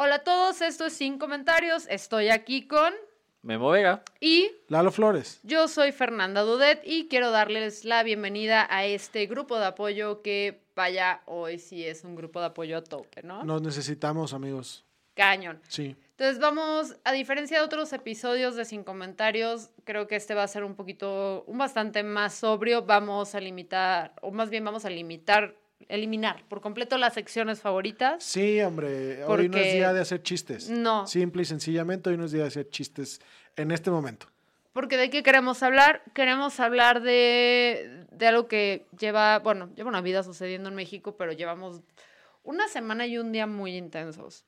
Hola a todos, esto es Sin Comentarios. Estoy aquí con... Memo Vega. Y Lalo Flores. yo soy Fernanda Dudet y quiero darles la bienvenida a este grupo de apoyo que, vaya, hoy sí es un grupo de apoyo a tope, ¿no? Nos necesitamos, amigos. Cañón. Sí. Entonces vamos, a diferencia de otros episodios de Sin Comentarios, creo que este va a ser un poquito, un bastante más sobrio. Vamos a limitar, o más bien vamos a limitar, eliminar por completo las secciones favoritas. Sí, hombre. Hoy no es día de hacer chistes. No. Simple y sencillamente, hoy no es día de hacer chistes en este momento. Porque de qué queremos hablar? Queremos hablar de, de algo que lleva, bueno, lleva una vida sucediendo en México, pero llevamos una semana y un día muy intensos.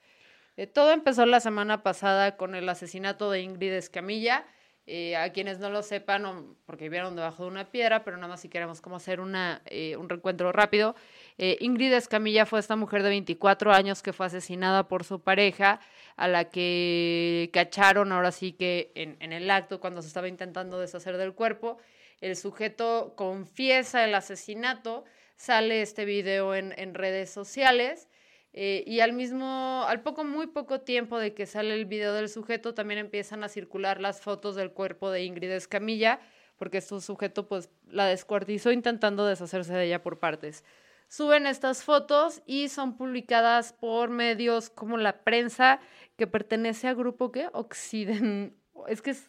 Eh, todo empezó la semana pasada con el asesinato de Ingrid Escamilla. Eh, a quienes no lo sepan, porque vieron debajo de una piedra, pero nada más si queremos como hacer una, eh, un reencuentro rápido. Eh, Ingrid Escamilla fue esta mujer de 24 años que fue asesinada por su pareja, a la que cacharon ahora sí que en, el acto cuando se estaba intentando deshacer del cuerpo. El sujeto confiesa el asesinato, sale este video en, en redes sociales. eh, y al mismo, al poco, muy poco tiempo de que sale el video del sujeto, también empiezan a circular las fotos del cuerpo de Ingrid Escamilla, porque este sujeto pues la descuartizó intentando deshacerse de ella por partes. Suben estas fotos y son publicadas por medios como la prensa, que pertenece a grupo que Occiden... Es que es...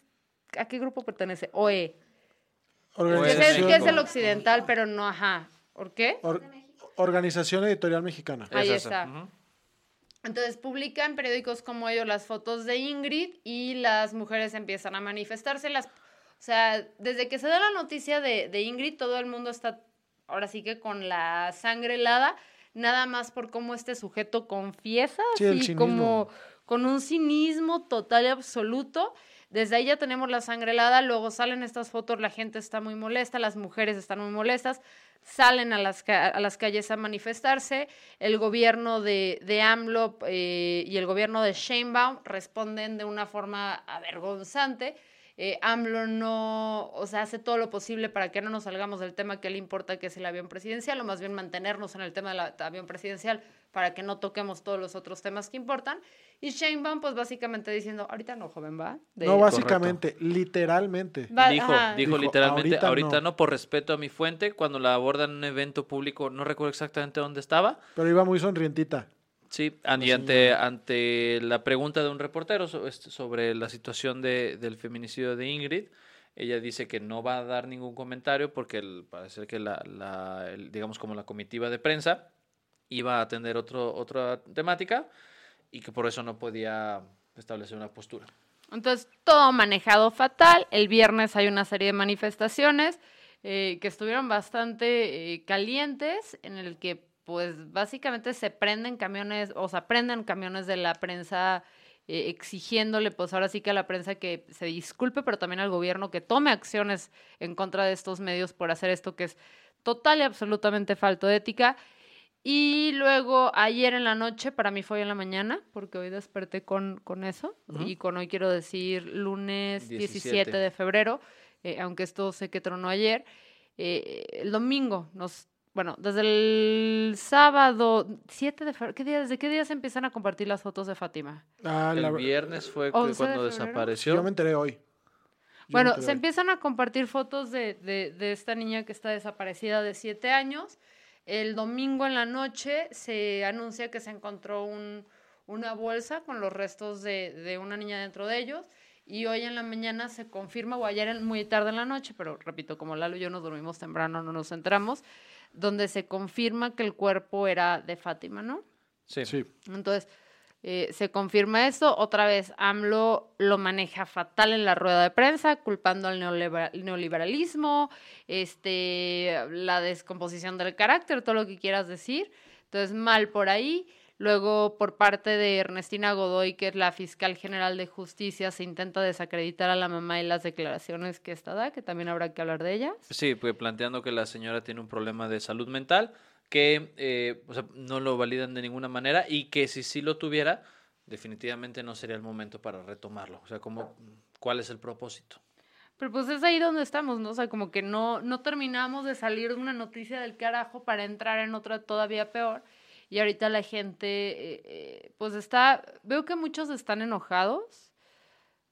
¿A qué grupo pertenece? OE. Es, el, Organización, que es el occidental, pero no, ajá. ¿Por qué? Or- Organización Editorial Mexicana. Ahí Es está. Entonces publican periódicos como ellos las fotos de Ingrid y las mujeres empiezan a manifestarse. Las, o sea, desde que se da la noticia de, de Ingrid, todo el mundo está ahora sí que con la sangre helada, nada más por cómo este sujeto confiesa, Sí, así como con un cinismo total y absoluto. Desde ahí ya tenemos la sangre helada, luego salen estas fotos, la gente está muy molesta, las mujeres están muy molestas, salen a las, a las calles a manifestarse, el gobierno de, de AMLO eh, y el gobierno de Sheinbaum responden de una forma avergonzante. Eh, AMLO no, o sea, hace todo lo posible para que no nos salgamos del tema que le importa, que es el avión presidencial, o más bien mantenernos en el tema del avión presidencial para que no toquemos todos los otros temas que importan. Y Sheinbaum, pues básicamente diciendo, ahorita no, joven, va. De- No, básicamente, literalmente. Va- dijo, dijo, Dijo, literalmente, "Ahorita ahorita, no". no. por respeto a mi fuente, cuando la abordan en un evento público, no recuerdo exactamente dónde estaba. Pero iba muy sonrientita. Sí, y ante, ante la pregunta de un reportero este, sobre la situación de, del feminicidio de Ingrid, ella dice que no va a dar ningún comentario porque el- parece que la, la- el- digamos como la comitiva de prensa iba a atender otro, otra temática y que por eso no podía establecer una postura. Entonces, todo manejado fatal. El viernes hay una serie de manifestaciones eh, que estuvieron bastante eh, calientes, en el que, pues, básicamente se prenden camiones, o sea, prenden camiones de la prensa eh, exigiéndole, pues, ahora sí que a la prensa que se disculpe, pero también al gobierno que tome acciones en contra de estos medios por hacer esto que es total y absolutamente falto de ética. Y luego ayer en la noche, para mí fue hoy en la mañana, porque hoy desperté con, con eso, y con hoy quiero decir lunes 17, 17. de febrero, eh, aunque esto sé que tronó ayer. eh, el domingo, nos, bueno, desde el sábado 7 de febrero, ¿qué día, ¿desde qué día se empiezan a compartir las fotos de Fátima? Ah, la El ver- viernes fue cu- 11 de cuando febrero. desapareció. Yo me enteré hoy. Yo Bueno, enteré se hoy. empiezan a compartir fotos de, de- de esta niña que está desaparecida de siete años. El domingo en la noche se anuncia que se encontró un- una bolsa con los restos de, de una niña dentro de ellos. Y hoy en la mañana se confirma, o ayer muy tarde en la noche, pero repito, como Lalo y yo nos dormimos temprano, no nos entramos, donde se confirma que el cuerpo era de Fátima, ¿no? Sí. Sí. Entonces, eh, se confirma esto. Otra vez, AMLO lo maneja fatal en la rueda de prensa, culpando al neolibera- neoliberalismo, este, la descomposición del carácter, todo lo que quieras decir. Entonces, mal por ahí. Luego, por parte de Ernestina Godoy, que es la fiscal general de justicia, se intenta desacreditar a la mamá y las declaraciones que esta da, que también habrá que hablar de ellas. Sí, pues planteando que la señora tiene un problema de salud mental, que eh, o sea, no lo validan de ninguna manera y que si sí lo tuviera, definitivamente no sería el momento para retomarlo. O sea, como, ¿cuál es el propósito? Pero pues es ahí donde estamos, ¿no? O sea, como que no, no terminamos de salir de una noticia del carajo para entrar en otra todavía peor. Y ahorita la gente, eh, eh, pues está, veo que muchos están enojados,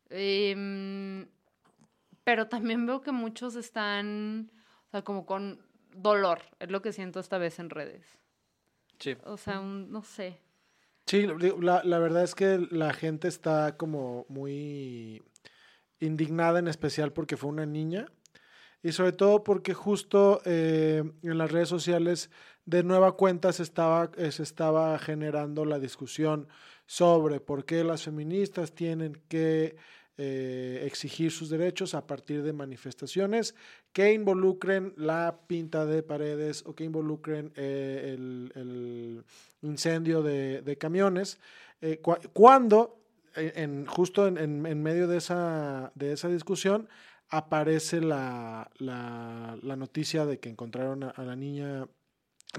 em, pero también veo que muchos están, o sea, como con dolor, es lo que siento esta vez en redes. Sí. O sea, un, no sé. Sí, la, la verdad es que la gente está como muy indignada en especial porque fue una niña y sobre todo porque justo eh, en las redes sociales de nueva cuenta se estaba, eh, se estaba generando la discusión sobre por qué las feministas tienen que eh, exigir sus derechos a partir de manifestaciones que involucren la pinta de paredes o que involucren el, el, incendio de, camiones, cu cuando justo en, medio de esa, de esa discusión aparece la, la, noticia de que encontraron a, la niña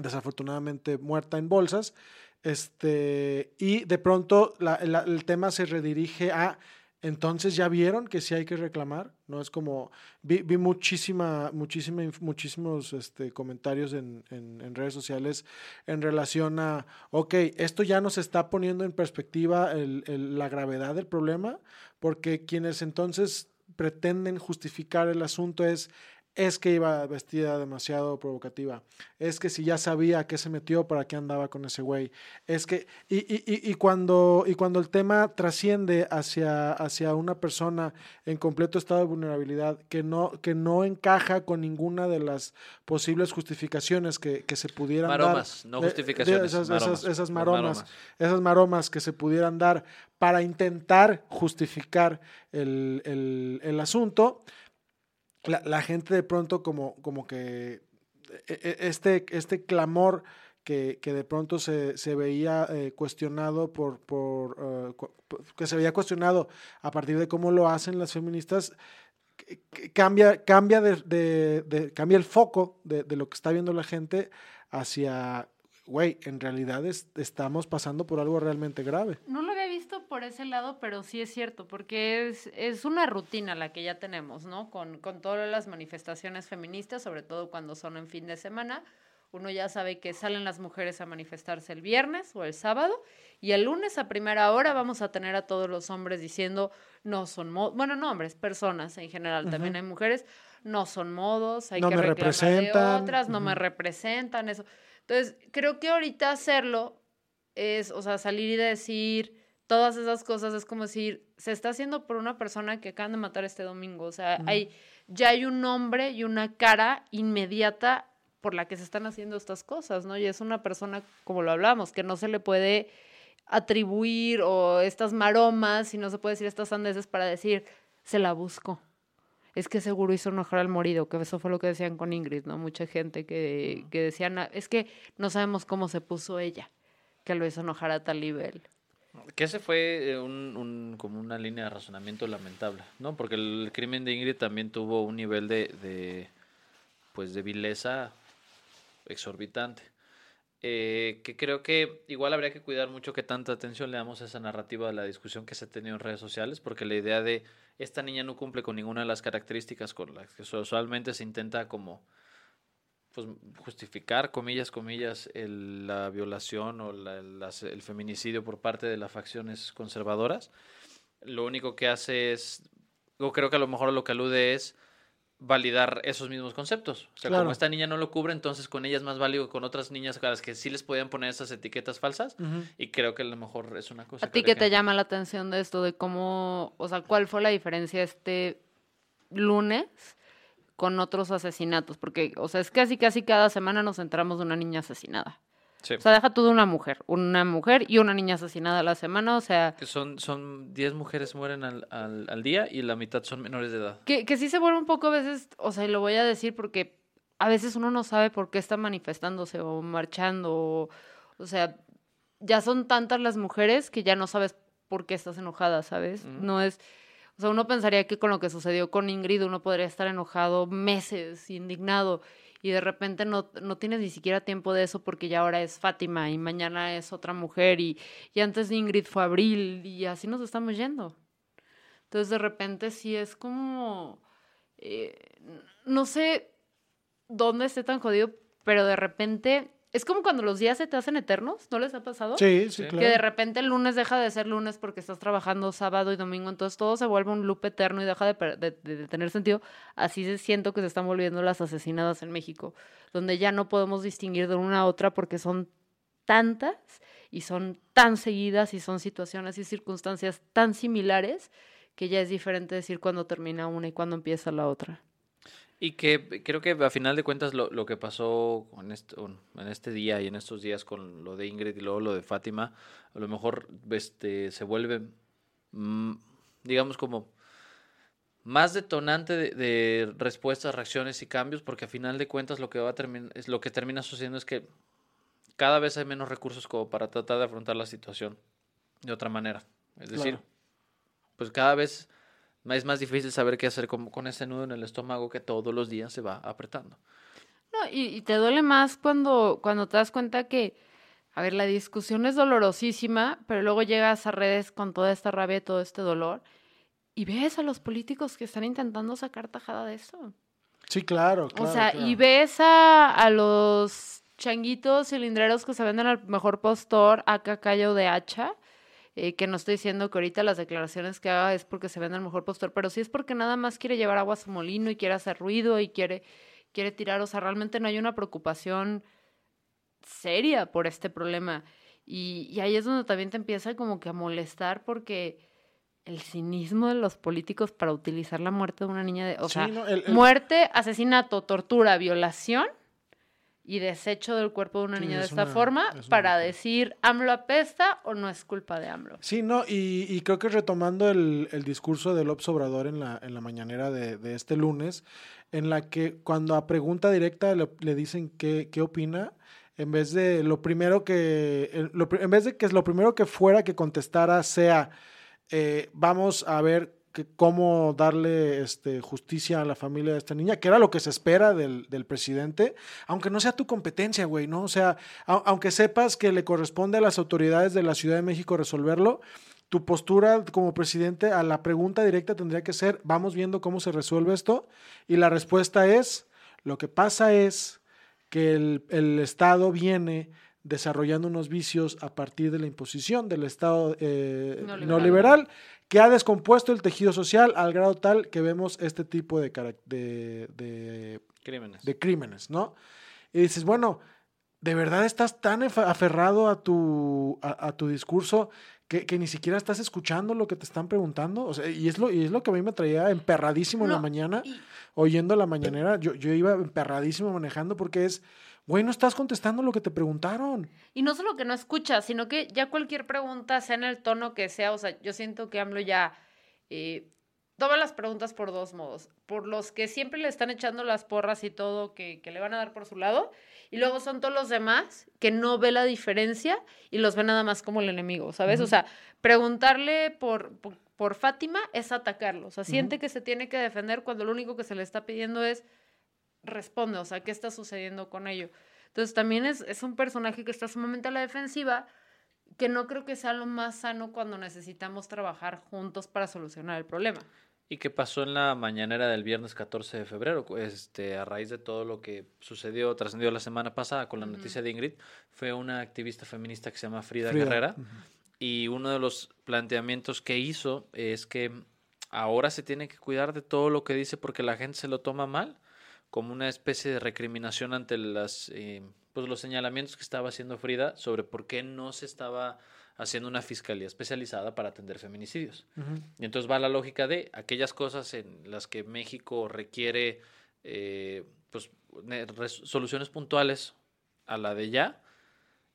desafortunadamente muerta en bolsas. Este, y de pronto el tema se redirige a entonces ya vieron que sí hay que reclamar, ¿no? Es como, vi, vi muchísima, muchísima, muchísimos este, comentarios en, en, redes sociales en relación a, ok, esto ya nos está poniendo en perspectiva la gravedad del problema, porque quienes entonces pretenden justificar el asunto es, es que iba vestida demasiado provocativa, es que si ya sabía a qué se metió, para qué andaba con ese güey, es que, y, y, y, cuando, y cuando el tema trasciende hacia, hacia una persona en completo estado de vulnerabilidad, que no, que no encaja con ninguna de las posibles justificaciones que, que se pudieran maromas, dar. no justificaciones. De esas, maromas, esas, esas maromas, maromas, esas maromas que se pudieran dar para intentar justificar el, el, el asunto la, la, gente de pronto como, como que este, este clamor que, que de pronto se, se veía eh, cuestionado por, por uh, que se veía cuestionado a partir de cómo lo hacen las feministas cambia, cambia, de, de, cambia el foco de, lo que está viendo la gente hacia, güey, en realidad es, estamos pasando por algo realmente grave. No lo por ese lado, pero sí es cierto, porque es, es una rutina la que ya tenemos, ¿no? Con, con todas las manifestaciones feministas, sobre todo cuando son en fin de semana. Uno ya sabe que salen las mujeres a manifestarse el viernes o el sábado y el lunes a primera hora vamos a tener a todos los hombres diciendo no son modos, bueno, no hombres, personas en general, uh -huh. también hay mujeres, no son modos, hay no que me representan. de otras, no uh -huh. me representan, eso. Entonces, creo que ahorita hacerlo es, o sea, salir y decir todas esas cosas es como decir, se está haciendo por una persona que acaban de matar este domingo, o sea, hay ya hay un nombre y una cara inmediata por la que se están haciendo estas cosas, ¿no? Y es una persona, como lo hablamos, que no se le puede atribuir o estas maromas, y no se puede decir estas sandeces para decir, se la busco. Es que seguro hizo enojar al morido, que eso fue lo que decían con Ingrid, ¿no? Mucha gente que, que decían, es que no sabemos cómo se puso ella, que lo hizo enojar a tal nivel. Que ese fue un, un, como una línea de razonamiento lamentable, ¿no? Porque el crimen de Ingrid también tuvo un nivel de, de pues de vileza exorbitante. Eh, que creo que igual habría que cuidar mucho que tanta atención le damos a esa narrativa de la discusión que se ha tenido en redes sociales, porque la idea de esta niña no cumple con ninguna de las características con las que usualmente se intenta como pues, justificar, comillas, comillas, el, la violación o la, las, el feminicidio por parte de las facciones conservadoras. Lo único que hace es, yo creo que a lo mejor lo que alude es validar esos mismos conceptos. O sea, claro. como esta niña no lo cubre, entonces con ella es más válido con otras niñas a las que sí les podían poner esas etiquetas falsas. Uh -huh. Y creo que a lo mejor es una cosa. ¿A ti qué te llama la atención de esto? De cómo, o sea, ¿cuál fue la diferencia este lunes con otros asesinatos? Porque, o sea, es casi, casi cada semana nos enteramos de una niña asesinada. Sí. O sea, deja tú de una mujer, una mujer y una niña asesinada a la semana, o sea... Que son, son 10 mujeres mueren al, al, al, día y la mitad son menores de edad. Que, que sí se vuelve un poco a veces, o sea, y lo voy a decir porque a veces uno no sabe por qué está manifestándose o marchando o, O sea, ya son tantas las mujeres que ya no sabes por qué estás enojada, ¿sabes? No es, o sea, uno pensaría que con lo que sucedió con Ingrid uno podría estar enojado meses, indignado, y de repente no, no tienes ni siquiera tiempo de eso porque ya ahora es Fátima y mañana es otra mujer y, y antes de Ingrid fue Abril y así nos estamos yendo. Entonces de repente sí es como, eh, no sé dónde esté tan jodido, pero de repente es como cuando los días se te hacen eternos, ¿no les ha pasado? Sí, sí, Sí. claro. Que de repente el lunes deja de ser lunes porque estás trabajando sábado y domingo, entonces todo se vuelve un loop eterno y deja de, per- de- de- de tener sentido. Así se siento que se están volviendo las asesinadas en México, donde ya no podemos distinguir de una a otra porque son tantas y son tan seguidas y son situaciones y circunstancias tan similares que ya es diferente decir cuándo termina una y cuándo empieza la otra. Y que creo que a final de cuentas lo, lo que pasó en este, en este día y en estos días con lo de Ingrid y luego lo de Fátima, a lo mejor este, se vuelve, mm, digamos, como más detonante de, de respuestas, reacciones y cambios, porque a final de cuentas lo que va a es lo que termina sucediendo es que cada vez hay menos recursos como para tratar de afrontar la situación de otra manera. Es decir, Claro. pues cada vez es más difícil saber qué hacer con, con ese nudo en el estómago que todos los días se va apretando. No, y, y te duele más cuando, cuando te das cuenta que, a ver, la discusión es dolorosísima, pero luego llegas a redes con toda esta rabia y todo este dolor y ves a los políticos que están intentando sacar tajada de eso. Sí, claro, claro. o sea, claro. y ves a, a los changuitos cilindreros que se venden al mejor postor, acá callo de hacha, eh, que no estoy diciendo que ahorita las declaraciones que haga es porque se vende al mejor postor, pero sí es porque nada más quiere llevar agua a su molino y quiere hacer ruido y quiere, quiere tirar, o sea, realmente no hay una preocupación seria por este problema. Y, y ahí es donde también te empieza como que a molestar porque el cinismo de los políticos para utilizar la muerte de una niña de, o Sí, sea, no, el- el- muerte, asesinato, tortura, violación y desecho del cuerpo de una Sí, niña de es esta una- forma es para decir AMLO apesta o no es culpa de AMLO. Sí, no, y, y creo que retomando el, el discurso de López Obrador en la, en la mañanera de, de este lunes, en la que cuando a pregunta directa le, le dicen qué, qué opina, en vez de lo primero que, lo en vez de que lo primero que fuera que contestara sea, eh, vamos a ver que, cómo darle este, justicia a la familia de esta niña, que era lo que se espera del, del presidente, aunque no sea tu competencia, güey, ¿no? O sea, a- aunque sepas que le corresponde a las autoridades de la Ciudad de México resolverlo, tu postura como presidente a la pregunta directa tendría que ser, vamos viendo cómo se resuelve esto, y la respuesta es, lo que pasa es que el, el Estado viene desarrollando unos vicios a partir de la imposición del Estado eh, Neoliberal. neoliberal que ha descompuesto el tejido social al grado tal que vemos este tipo de, de, de Crímenes. de crímenes, ¿no? Y dices, bueno, ¿de verdad estás tan aferrado a tu, a, a tu discurso que, que ni siquiera estás escuchando lo que te están preguntando? O sea, y es lo, y es lo que a mí me traía emperradísimo en la mañana, y- oyendo la mañanera. Yo, yo iba emperradísimo manejando porque es, güey, no estás contestando lo que te preguntaron. Y no solo que no escucha, sino que ya cualquier pregunta, sea en el tono que sea, o sea, yo siento que AMLO ya eh, toma las preguntas por dos modos. Por los que siempre le están echando las porras y todo, que, que le van a dar por su lado, y luego son todos los demás que no ve la diferencia y los ve nada más como el enemigo, ¿sabes? O sea, preguntarle por, por, por Fátima es atacarlo, o sea, siente que se tiene que defender cuando lo único que se le está pidiendo es responde, o sea, ¿qué está sucediendo con ello? Entonces también es, es un personaje que está sumamente a la defensiva, que no creo que sea lo más sano cuando necesitamos trabajar juntos para solucionar el problema. ¿Y qué pasó en la mañanera del viernes 14 de febrero? Este, a raíz de todo lo que sucedió, trascendió la semana pasada con la noticia de Ingrid, fue una activista feminista que se llama Frida, Frida. Guerrera. Y uno de los planteamientos que hizo es que ahora se tiene que cuidar de todo lo que dice porque la gente se lo toma mal, como una especie de recriminación ante las, eh, pues los señalamientos que estaba haciendo Frida sobre por qué no se estaba haciendo una fiscalía especializada para atender feminicidios. Y entonces va la lógica de aquellas cosas en las que México requiere eh, pues, soluciones puntuales a la de ya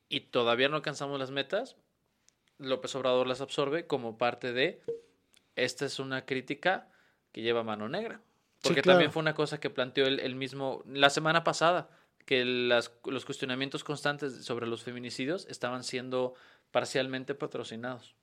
y todavía no alcanzamos las metas, López Obrador las absorbe como parte de esta es una crítica que lleva mano negra. Sí, Porque claro. también fue una cosa que planteó él, él mismo la semana pasada, que las, los cuestionamientos constantes sobre los feminicidios estaban siendo parcialmente patrocinados.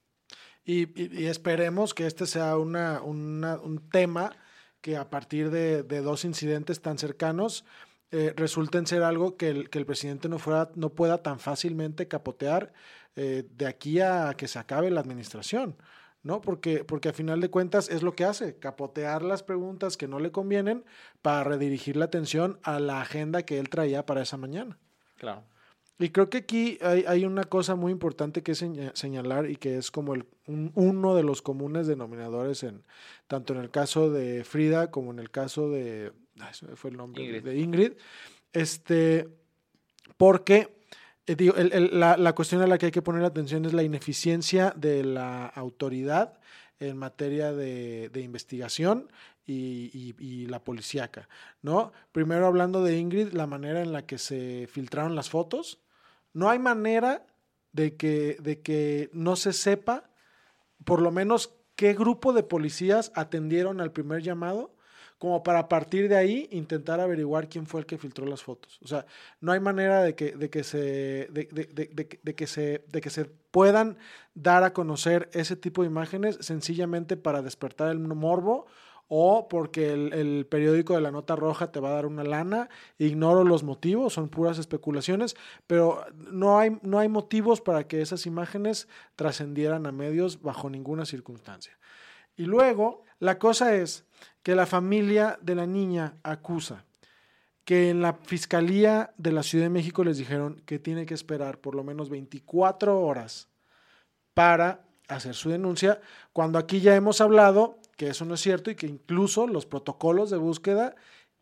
Y, y, esperemos que este sea una, una, un tema que a partir de, de dos incidentes tan cercanos eh, resulten ser algo que el, que el presidente no, fuera, no pueda tan fácilmente capotear eh, de aquí a que se acabe la administración. ¿No? Porque, porque a final de cuentas es lo que hace, capotear las preguntas que no le convienen para redirigir la atención a la agenda que él traía para esa mañana. Claro. Y creo que aquí hay, hay una cosa muy importante que señalar y que es como el, un, uno de los comunes denominadores en tanto en el caso de Frida como en el caso de fue el nombre Ingrid. de Ingrid. Este, porque eh, la, cuestión a la que hay que poner atención es la ineficiencia de la autoridad en materia de, investigación y, y, y, la policíaca, ¿no? Primero hablando de Ingrid, la manera en la que se filtraron las fotos. No hay manera de que, de que no se sepa, por lo menos, qué grupo de policías atendieron al primer llamado como para a partir de ahí intentar averiguar quién fue el que filtró las fotos. O sea, no hay manera de que, de que, se, de, de, de, que, se, de que se puedan dar a conocer ese tipo de imágenes sencillamente para despertar el morbo o porque el, el, periódico de la nota roja te va a dar una lana, ignoro los motivos, son puras especulaciones, pero no hay, no hay motivos para que esas imágenes trascendieran a medios bajo ninguna circunstancia. Y luego, la cosa es que la familia de la niña acusa que en la Fiscalía de la Ciudad de México les dijeron que tiene que esperar por lo menos 24 horas para hacer su denuncia, cuando aquí ya hemos hablado que eso no es cierto y que incluso los protocolos de búsqueda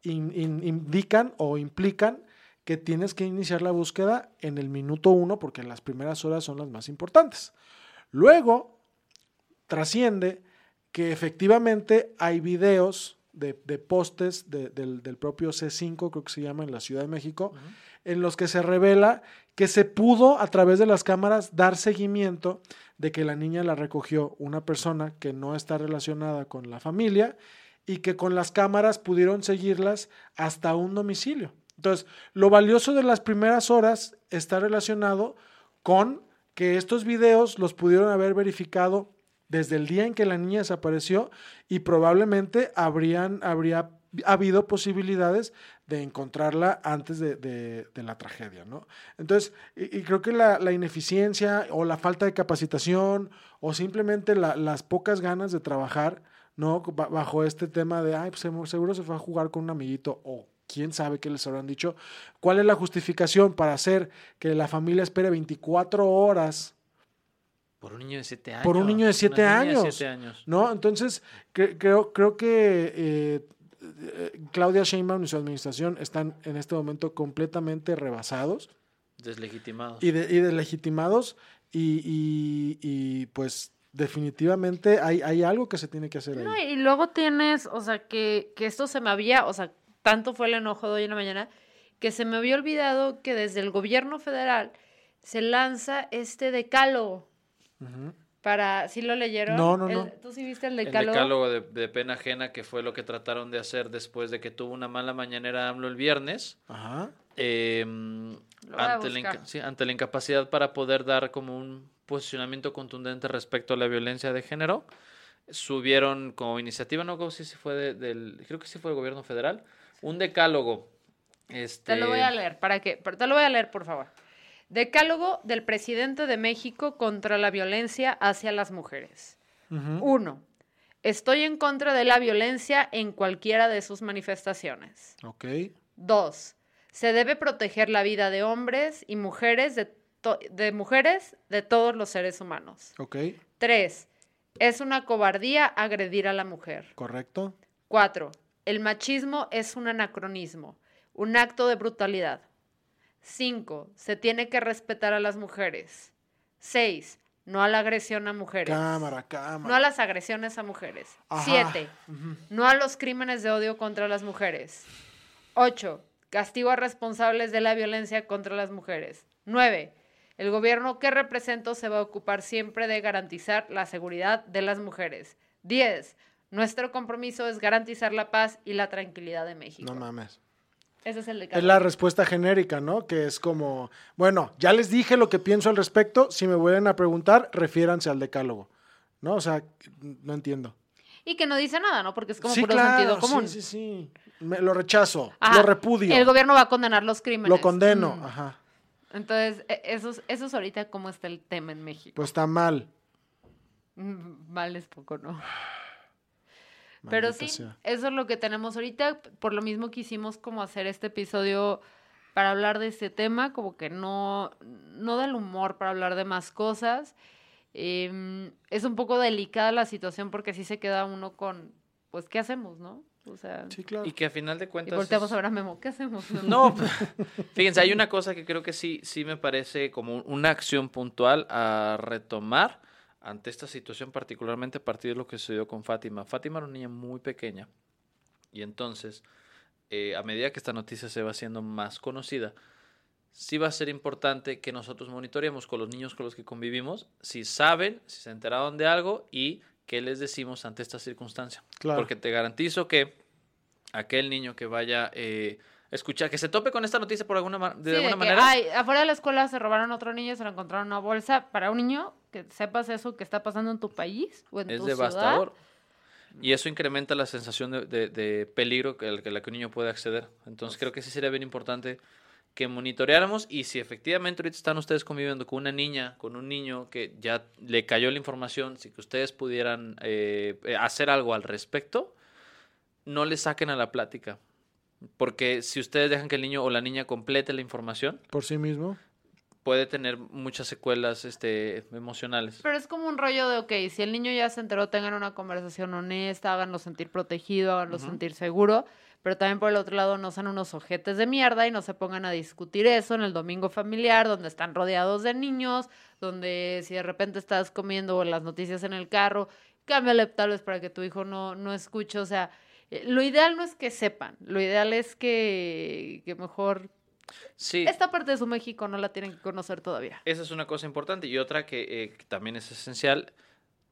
in, in, indican o implican que tienes que iniciar la búsqueda en el minuto uno porque las primeras horas son las más importantes. Luego trasciende que efectivamente hay videos de, de postes de, del, del, propio C5, creo que se llama, en la Ciudad de México, uh -huh. en los que se revela que se pudo a través de las cámaras dar seguimiento de que la niña la recogió una persona que no está relacionada con la familia y que con las cámaras pudieron seguirlas hasta un domicilio. Entonces, lo valioso de las primeras horas está relacionado con que estos videos los pudieron haber verificado desde el día en que la niña desapareció y probablemente habrían, habría habido posibilidades de encontrarla antes de, de, la tragedia, ¿no? Entonces, y, creo que la, la, ineficiencia o la falta de capacitación o simplemente la, las pocas ganas de trabajar, ¿no? Bajo este tema de, ay, pues seguro se fue a jugar con un amiguito o quién sabe qué les habrán dicho. ¿Cuál es la justificación para hacer que la familia espere 24 horas por un niño de 7 años. Por un niño de 7 años, de siete años. ¿No? Entonces, cre creo, creo que eh, Claudia Sheinbaum y su administración están en este momento completamente rebasados. Deslegitimados. Y, de, y deslegitimados. Y, y, y, pues definitivamente hay, hay algo que se tiene que hacer no, ahí. Y luego tienes, o sea, que, que esto se me había, o sea, tanto fue el enojo de hoy en la mañana, que se me había olvidado que desde el gobierno federal se lanza este decálogo Uh -huh. Para, ¿sí lo leyeron? No, no, el, no. ¿Tú sí viste el decálogo? El decálogo de, de, pena ajena, que fue lo que trataron de hacer después de que tuvo una mala mañanera AMLO el viernes. Ajá. Eh, ante, la, sí, ante, la, incapacidad para poder dar como un posicionamiento contundente respecto a la violencia de género, subieron como iniciativa, no sé si fue de, del, creo que sí fue del gobierno federal, un decálogo. Este... Te lo voy a leer, para que, te lo voy a leer, por favor. Decálogo del presidente de México contra la violencia hacia las mujeres. 1. Uh -huh. Estoy en contra de la violencia en cualquiera de sus manifestaciones. Ok. 2. Se debe proteger la vida de hombres y mujeres de, de mujeres de todos los seres humanos. Ok. 3. Es una cobardía agredir a la mujer. Correcto. 4. El machismo es un anacronismo, un acto de brutalidad. 5. Se tiene que respetar a las mujeres. 6. No a la agresión a mujeres. Cámara, cámara. No a las agresiones a mujeres. 7. Uh -huh. No a los crímenes de odio contra las mujeres. 8. Castigo a responsables de la violencia contra las mujeres. 9. El gobierno que represento se va a ocupar siempre de garantizar la seguridad de las mujeres. 10. Nuestro compromiso es garantizar la paz y la tranquilidad de México. No mames. Ese es el Es la respuesta genérica, ¿no? Que es como, bueno, ya les dije lo que pienso al respecto, si me vuelven a preguntar, refiéranse al decálogo, ¿no? O sea, no entiendo. Y que no dice nada, ¿no? Porque es como sí, puro claro, sentido común. sí, sí, sí. Me- lo rechazo, Ajá, lo repudio, El gobierno va a condenar los crímenes. lo condeno, Mm. ajá. Entonces, e- eso es, eso es ahorita cómo está el tema en México. Pues está mal. Mm, Mal es poco, ¿no? Pero maldita sí, sea. eso es lo que tenemos ahorita. Por lo mismo quisimos como hacer este episodio para hablar de este tema, como que no, no del humor para hablar de más cosas. Em, es un poco delicada la situación porque sí se queda uno con, pues, ¿qué hacemos, no? O sea, Sí, claro. Y que a final de y cuentas... volteamos es- a ver a Memo, ¿qué hacemos? Memo? No, fíjense, hay una cosa que creo que sí, sí me parece como una acción puntual a retomar ante esta situación, particularmente a partir de lo que sucedió con Fátima. Fátima era una niña muy pequeña y entonces, eh, a medida que esta noticia se va haciendo más conocida, sí va a ser importante que nosotros monitoreemos con los niños con los que convivimos si saben, si se enteraron de algo y qué les decimos ante esta circunstancia. Claro. Porque te garantizo que aquel niño que vaya eh, a escuchar, que se tope con esta noticia por alguna, de Sí, alguna que, manera. "Ay, afuera de la escuela se robaron a otro niño se lo encontraron en una bolsa. Para un niño, que sepas eso que está pasando en tu país o en es tu devastador. Y eso incrementa la sensación de, de- de peligro que la que un niño puede acceder. Entonces creo que sí sería bien importante que monitoreáramos y si efectivamente ahorita están ustedes conviviendo con una niña, con un niño que ya le cayó la información, si que ustedes pudieran eh, eh, hacer algo al respecto, no le saquen a la plática. Porque si ustedes dejan que el niño o la niña complete la información, Por sí mismo. Puede tener muchas secuelas este, emocionales. Pero es como un rollo de, ok, si el niño ya se enteró, tengan una conversación honesta, háganlo sentir protegido, háganlo sentir seguro, pero también por el otro lado no sean unos ojetes de mierda y no se pongan a discutir eso en el domingo familiar, donde están rodeados de niños, donde si de repente estás comiendo las noticias en el carro, cámbiale tal vez para que tu hijo no, no escuche, o sea, eh, lo ideal no es que sepan, lo ideal es que, que mejor Sí. esta parte de su México no la tienen que conocer todavía. Esa es una cosa importante. Y otra que, eh, que también es esencial.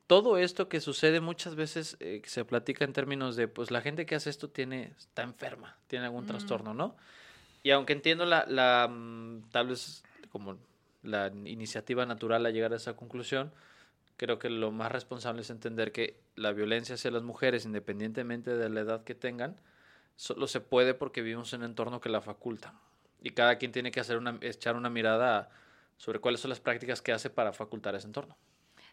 Todo esto que sucede muchas veces eh, que se platica en términos de, pues la gente que hace esto tiene, está enferma, tiene algún Mm. trastorno, ¿no? Y aunque entiendo la, la, mm, tal vez como la iniciativa natural a llegar a esa conclusión, creo que lo más responsable es entender que la violencia hacia las mujeres, independientemente de la edad que tengan, solo se puede porque vivimos en un entorno que la faculta. Y cada quien tiene que hacer una, echar una mirada sobre cuáles son las prácticas que hace para facultar ese entorno.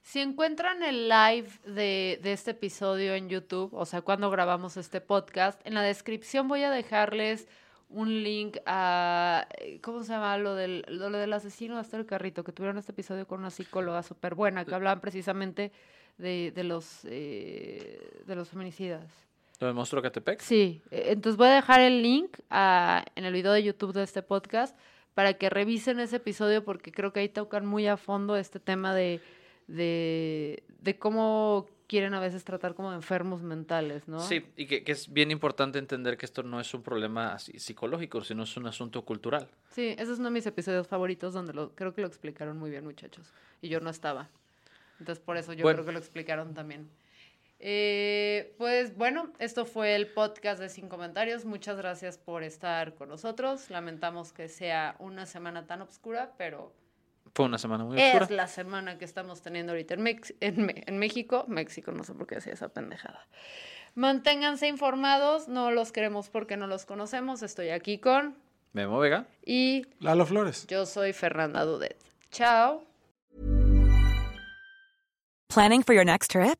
Si encuentran el live de, de este episodio en YouTube, o sea, cuando grabamos este podcast, en la descripción voy a dejarles un link a, ¿cómo se llama? Lo del, lo del asesino hasta el carrito, que tuvieron este episodio con una psicóloga súper buena, que hablaban precisamente de, de los, eh, de los feminicidas. ¿Lo del monstruo Catepec? Sí, eh, entonces voy a dejar el link a- en el video de YouTube de este podcast para que revisen ese episodio porque creo que ahí tocan muy a fondo este tema de, de, de cómo quieren a veces tratar como de enfermos mentales, ¿no? Sí, y que, que es bien importante entender que esto no es un problema así psicológico, sino es un asunto cultural. Sí, ese es uno de mis episodios favoritos donde lo, creo que lo explicaron muy bien, muchachos. Y yo no estaba. Entonces, por eso yo Bueno. creo que lo explicaron también. Eh, pues bueno, esto fue el podcast de Sin Comentarios. Muchas gracias por estar con nosotros. Lamentamos que sea una semana tan oscura, pero Fue una semana muy oscura. es la semana que estamos teniendo ahorita en, Mex- en, México. México, no sé por qué hacía esa pendejada. Manténganse informados, no los queremos porque no los conocemos. Estoy aquí con Memo Vega. y Lalo Flores. yo soy Fernanda Dudet. Chao. Planning for your next trip?